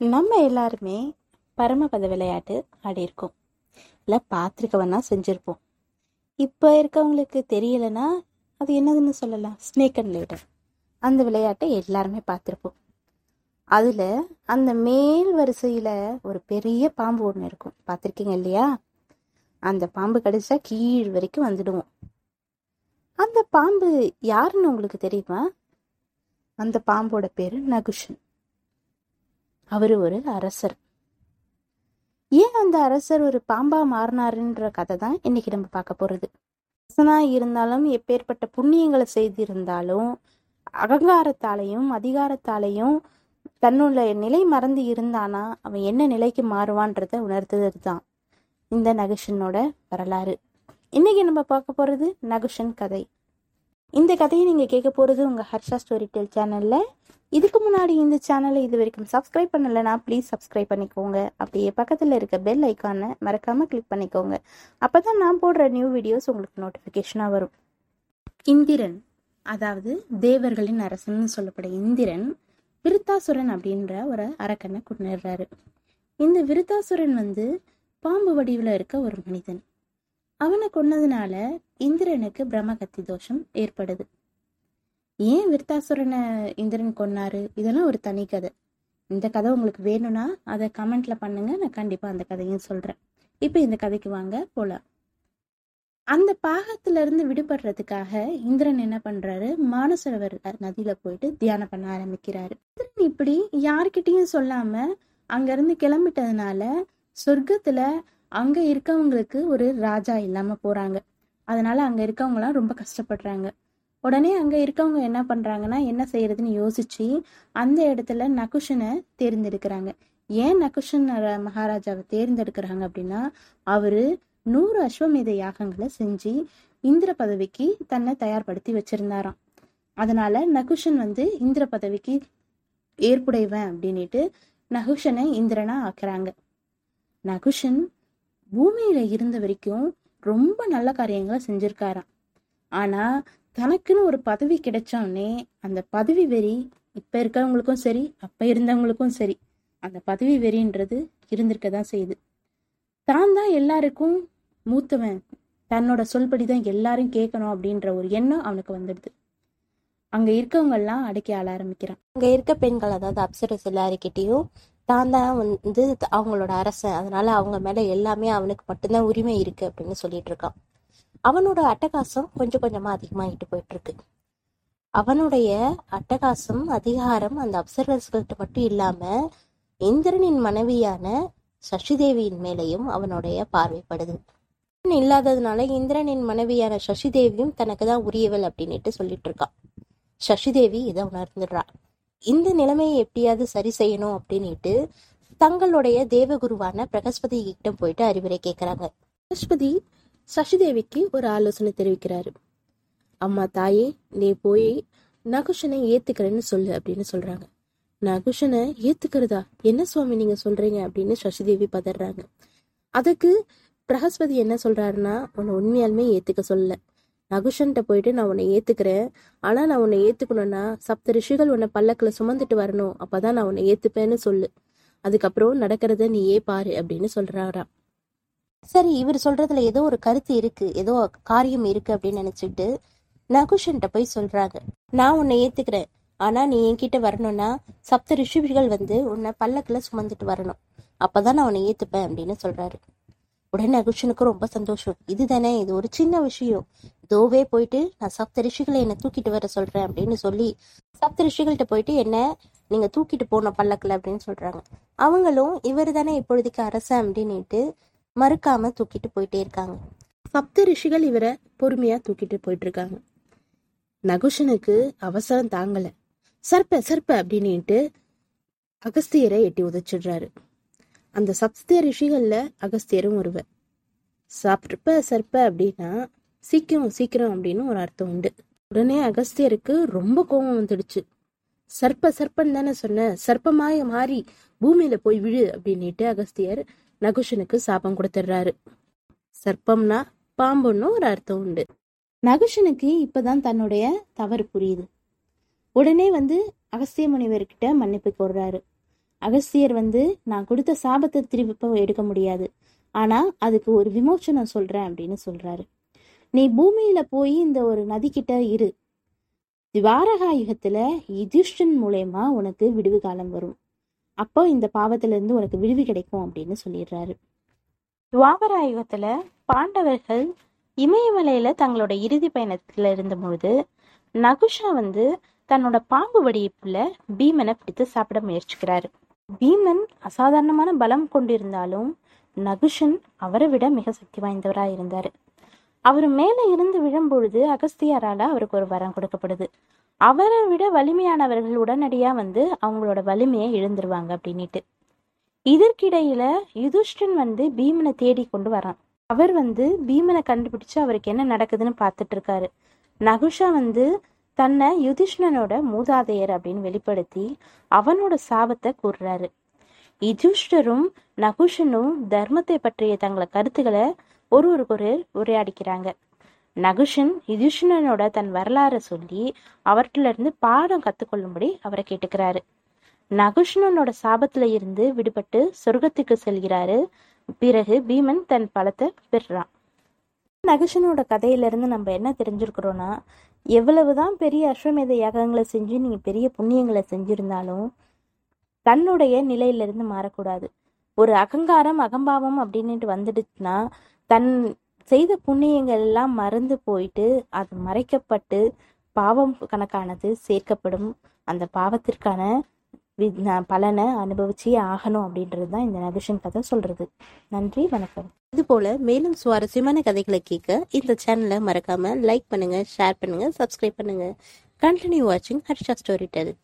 நம்ம எல்லாருமே பரமபத விளையாட்டு ஆடியிருக்கோம். இல்லை பார்த்துருக்கவன்னா செஞ்சுருப்போம். இப்போ இருக்கவங்களுக்கு தெரியலைன்னா அது என்னதுன்னு சொல்லலாம். ஸ்னேக் அண்ட் லேடர் அந்த விளையாட்டை எல்லாருமே பார்த்துருப்போம் அதில் அந்த மேல் வரிசையில் ஒரு பெரிய பாம்பு ஒன்று இருக்கும். பார்த்துருக்கீங்க இல்லையா? அந்த பாம்பு கடிச்சா கீழ் வரைக்கும் வந்துடுவோம். அந்த பாம்பு யாருன்னு உங்களுக்கு தெரியுமா? அந்த பாம்போட பேர் நகுஷன். அவர் ஒரு அரசர். ஏன் அந்த அரசர் ஒரு பாம்பா மாறினாருன்ற கதை தான் இன்னைக்கு நம்ம பார்க்க போறது. அரசனா இருந்தாலும் எப்பேற்பட்ட புண்ணியங்களை செய்திருந்தாலும் அகங்காரத்தாலையும் அதிகாரத்தாலையும் தன்னோட நிலை மறந்து இருந்தானா அவன் என்ன நிலைக்கு மாறுவான்றத உணர்த்தது தான் இந்த நகுஷனோட வரலாறு. இன்னைக்கு நம்ம பார்க்க போறது நகுஷன் கதை. இந்த கதையை நீங்கள் கேட்க போகிறது உங்கள் ஹர்ஷா ஸ்டோரி டெல் சேனலில் இதுக்கு முன்னாடி இந்த சேனலை இது வரைக்கும் சப்ஸ்கிரைப் பண்ணலைன்னா ப்ளீஸ் சப்ஸ்கிரைப் பண்ணிக்கோங்க. அப்படியே பக்கத்தில் இருக்க பெல் ஐக்கானை மறக்காமல் கிளிக் பண்ணிக்கோங்க. அப்போ தான் நான் போடுற நியூ வீடியோஸ் உங்களுக்கு நோட்டிஃபிகேஷனாக வரும். இந்திரன் அதாவது தேவர்களின் அரசன் சொல்லப்படும் இந்திரன் விருத்தாசுரன் அப்படின்ற ஒரு அரக்கனை கொண்டுடுறாரு இந்த விருத்தாசுரன் வந்து பாம்பு வடிவில் இருக்க ஒரு மனிதன். அவனை கொன்னதுனால இந்திரனுக்கு பிரம்மகத்தி தோஷம் ஏற்படுது. ஏன் விருத்தாசுரனை இந்திரன் கொன்னாரு? இதெல்லாம் ஒரு தனி கதை. இந்த கதை உங்களுக்கு வேணும்னா அதை கமெண்ட்ல பண்ணுங்க. நான் கண்டிப்பா அந்த கதையும் சொல்றேன். இப்போ இந்த கதைக்கு வாங்க போலாம். அந்த பாகத்துல இருந்து விடுபடுறதுக்காக இந்திரன் என்ன பண்றாரு? மானசரவர் நதியில போயிட்டு தியானம் பண்ண ஆரம்பிக்கிறாரு. இந்திரன் இப்படி யார்கிட்டயும் சொல்லாம அங்க இருந்து கிளம்பிட்டதுனால சொர்க்கத்துல அங்க இருக்கவங்களுக்கு ஒரு ராஜா இல்லாம போறாங்க. அதனால அங்க இருக்கவங்களாம் ரொம்ப கஷ்டப்படுறாங்க. உடனே அங்க இருக்கவங்க என்ன பண்றாங்கன்னா என்ன செய்யறதுன்னு யோசிச்சு அந்த இடத்துல நகுஷனை தேர்ந்தெடுக்கிறாங்க. ஏன் நகுஷன் மகாராஜாவை தேர்ந்தெடுக்கிறாங்க அப்படின்னா அவரு நூறு அஸ்வமேத யாகங்களை செஞ்சு இந்திர பதவிக்கு தன்னை தயார்படுத்தி வச்சிருந்தாராம். அதனால நகுஷன் வந்து இந்திர பதவிக்கு ஏற்புடையவன் அப்படின்னுட்டு நகுஷனை இந்திரனா ஆக்குறாங்க. நகுஷன் பூமியில இருந்த வரைக்கும் ரொம்ப நல்ல காரியங்களை செஞ்சிருக்காராம். ஆனா தனக்குன்னு ஒரு பதவி கிடைச்சோடனே அந்த பதவி வெறி இப்ப இருக்கிறவங்களுக்கும் சரி அப்ப இருந்தவங்களுக்கும் சரி அந்த பதவி வெறின்றது இருந்திருக்க தான் செய்யுது. தான் தான் எல்லாருக்கும் மூத்தவன். தன்னோட சொல்படி தான் எல்லாரும் கேட்கணும் அப்படின்ற ஒரு எண்ணம் அவனுக்கு வந்துடுது. அங்க இருக்கவங்க எல்லாம் அடக்கி ஆள ஆரம்பிக்கிறான். அங்க இருக்க பெண்கள் அதாவது அப்சரஸ் எல்லாருக்கிட்டையும் தான் தான் வந்து அவங்களோட அரசன். அதனால அவங்க மேல எல்லாமே அவனுக்கு மட்டும்தான் உரிமை இருக்கு அப்படின்னு சொல்லிட்டு இருக்கான். அவனோட அட்டகாசம் கொஞ்சம் கொஞ்சமா அதிகமாகிட்டு போயிட்டு இருக்கு அவனுடைய அட்டகாசம் அதிகாரம் அந்த அப்சர்வர்ஸ்கள்கிட்ட மட்டும் இல்லாம இந்திரனின் மனைவியான சசிதேவியின் மேலையும் அவனுடைய பார்வைப்படுது இல்லாததுனால இந்திரனின் மனைவியான சசிதேவியும் தனக்கு தான் உரியவள் அப்படின்னுட்டு சொல்லிட்டு இருக்கான். சசிதேவி இதை உணர்ந்துடுறான் இந்த நிலைமையை எப்படியாவது சரி செய்யணும் அப்படின்னுட்டு தங்களுடைய தேவகுருவான பிரகஸ்பதி கிட்ட போயிட்டு அறிவுரை கேட்கிறாங்க பிரகஸ்பதி சசிதேவிக்கு ஒரு ஆலோசனை தெரிவிக்கிறாரு. அம்மா தாயே நீ போய் நகுஷனை ஏத்துக்கிறேன்னு சொல்லு அப்படின்னு சொல்றாங்க. நகுஷனை ஏத்துக்கிறதா? என்ன சுவாமி நீங்க சொல்றீங்க? அப்படின்னு சசிதேவி பதறாங்க. அதுக்கு பிரகஸ்பதி என்ன சொல்றாருன்னா உன்னை உண்மையாலுமே ஏத்துக்க சொல்லல. நகுஷன்ட்ட போயிட்டு நான் உன்னை ஏத்துக்கிறேன். ஆனா நான் உன்னை ஏத்துக்கணும்னா சப்த ரிஷிகள் உன்னை பல்லக்குல சுமந்துட்டு வரணும். அப்பதான் நான் உன்னை ஏத்துப்பேன்னு சொல்லு. அதுக்கப்புறம் நடக்கிறத நீயே பாரு அப்படின்னு சொல்றாராம் சரி இவர் சொல்றதுல ஏதோ ஒரு கருத்து இருக்கு. ஏதோ காரியம் இருக்கு அப்படின்னு நினைச்சிட்டு நகுஷன்ட்ட போய் சொல்றாங்க. நான் உன்னை ஏத்துக்கிறேன். ஆனா நீ என்கிட்ட வரணும்னா சப்த ரிஷிகள் வந்து உன்னை பல்லக்குல சுமந்துட்டு வரணும். அப்பதான் நான் உன்னை ஏத்துப்பேன் அப்படின்னு சொல்றாரு. உடனே நகுஷனுக்கு ரொம்ப சந்தோஷம். இதுதானே இது ஒரு சின்ன விஷயம். இதோவே போயிட்டு நான் சப்த ரிஷிகளை என்னை தூக்கிட்டு வர சொல்றேன் அப்படின்னு சொல்லி சப்த ரிஷிகள்கிட்ட போயிட்டு என்ன நீங்க தூக்கிட்டு போன பல்லக்கில் அப்படின்னு சொல்றாங்க. அவங்களும் இவர் தானே இப்பொழுதுக்கு அரச அப்படின்னுட்டு மறுக்காம தூக்கிட்டு போயிட்டே இருக்காங்க. சப்த ரிஷிகள் இவரை பொறுமையா தூக்கிட்டு போயிட்டு இருக்காங்க. நகுஷனுக்கு அவசரம் தாங்கல. சர்ப்ப சர்ப்ப அப்படின்னுட்டு அகஸ்தியரை எட்டி உதைச்சிடுறாரு. அந்த சப்த ரிஷிகள்ல அகஸ்தியரும் ஒருவர். சர்ப்ப சர்ப்ப அப்படின்னா சீக்கிரம் சீக்கிரம் அப்படின்னு ஒரு அர்த்தம் உண்டு. உடனே அகஸ்தியருக்கு ரொம்ப கோபம் வந்துடுச்சு. சர்ப்ப சர்ப்பன் தானே சொன்ன சர்ப்பமாய மாறி பூமியில போய் விழு அப்படின்னுட்டு அகஸ்தியர் நகுஷனுக்கு சாபம் கொடுத்துடுறாரு. சர்ப்பம்னா பாம்புன்னு ஒரு அர்த்தம் உண்டு. நகுஷனுக்கு இப்பதான் தன்னுடைய தவறு புரியுது. உடனே வந்து அகஸ்திய முனிவர்கிட்ட மன்னிப்பு கோர்றாரு. அகஸ்தியர் வந்து நான் கொடுத்த சாபத்தை திருப்பி எடுக்க முடியாது. ஆனா அதுக்கு ஒரு விமோச்சனம் சொல்றேன் அப்படின்னு சொல்றாரு. நீ பூமியில போய் இந்த ஒரு நதிக்கிட்ட இரு. திவாரகாயுகத்துல யுதிஷ்டன் மூலயமா உனக்கு விடுவு காலம் வரும். அப்போ இந்த பாவத்துல இருந்து உனக்கு விடுவி கிடைக்கும் அப்படின்னு சொல்லிடுறாரு. துவாபராயுகத்துல பாண்டவர்கள் இமயமலையில தங்களோட இறுதி பயணத்துல இருந்த பொழுது நகுஷா வந்து தன்னோட பாம்பு வடிப்புல பீமனை பிடித்து சாப்பிட முயற்சிக்கிறாரு. பீமன் அசாதாரணமான பலம் கொண்டிருந்தாலும் நகுஷன் அவரை விட மிக சக்தி வாய்ந்தவராக இருந்தாரு அவர் மேலே இருந்து விழும்பொழுது அகஸ்தியாரால அவருக்கு ஒரு வரம் கொடுக்கப்படுது. அவரை விட வலிமையானவர்கள் உடனடியா வந்து அவங்களோட வலிமையை இழந்துருவாங்க அப்படின்னுட்டு. இதற்கிடையில யுதிஷ்டன் வந்து பீமனை தேடி கொண்டு வரான். அவர் வந்து பீமனை கண்டுபிடிச்சு அவருக்கு என்ன நடக்குதுன்னு பார்த்துட்டு இருக்காரு. நகுஷா வந்து தன்னை யுதிஷ்ணனோட மூதாதையர் அப்படின்னு வெளிப்படுத்தி அவனோட சாபத்தை கூறுறாரு. யுதிஷ்டரும் நகுஷனும் தர்மத்தை பற்றிய தங்களை கருத்துக்களை ஒருவருக்கொரு உரையாடிக்கிறாங்க. நகுஷன் யுதிஷ்ணனோட தன் வரலாறை சொல்லி அவர்கிட்ட இருந்து பாடம் கத்துக்கொள்ளும்படி அவரை கேட்டுக்கிறாரு. நகுஷ்ணனோட சாபத்துல இருந்து விடுபட்டு சொர்க்கத்துக்கு செல்கிறாரு. பிறகு பீமன் தன் பலத்தை பெறுறான். நகுஷனோட கதையில இருந்து நம்ம என்ன தெரிஞ்சிருக்கிறோம்னா எவ்வளவுதான் பெரிய அஸ்வமேத யாகங்களை செஞ்சு நீங்க பெரிய புண்ணியங்களை செஞ்சிருந்தாலும் தன்னுடைய நிலையிலிருந்து மாறக்கூடாது. ஒரு அகங்காரம் அகம்பாவம் அப்படின்னுட்டு வந்துடுச்சுன்னா தன் செய்த புண்ணியங்கள் எல்லாம் மறந்து போயிட்டு அது மறைக்கப்பட்டு பாவம் கணக்கானது சேர்க்கப்படும். அந்த பாவத்திற்கான வி- பலனை அனுபவிச்சே ஆகணும் அப்படின்றது தான் இந்த நகுஷன் கதை சொல்றது. நன்றி வணக்கம். இது போல மேலும் சுவாரஸ்யமான கதைகளை கேட்க இந்த சேனலை மறக்காம லைக் பண்ணுங்க ஷேர் பண்ணுங்க சப்ஸ்கிரைப் பண்ணுங்க. கண்டினியூ வாட்சிங் ஹர்ஷா ஸ்டோரி டெல்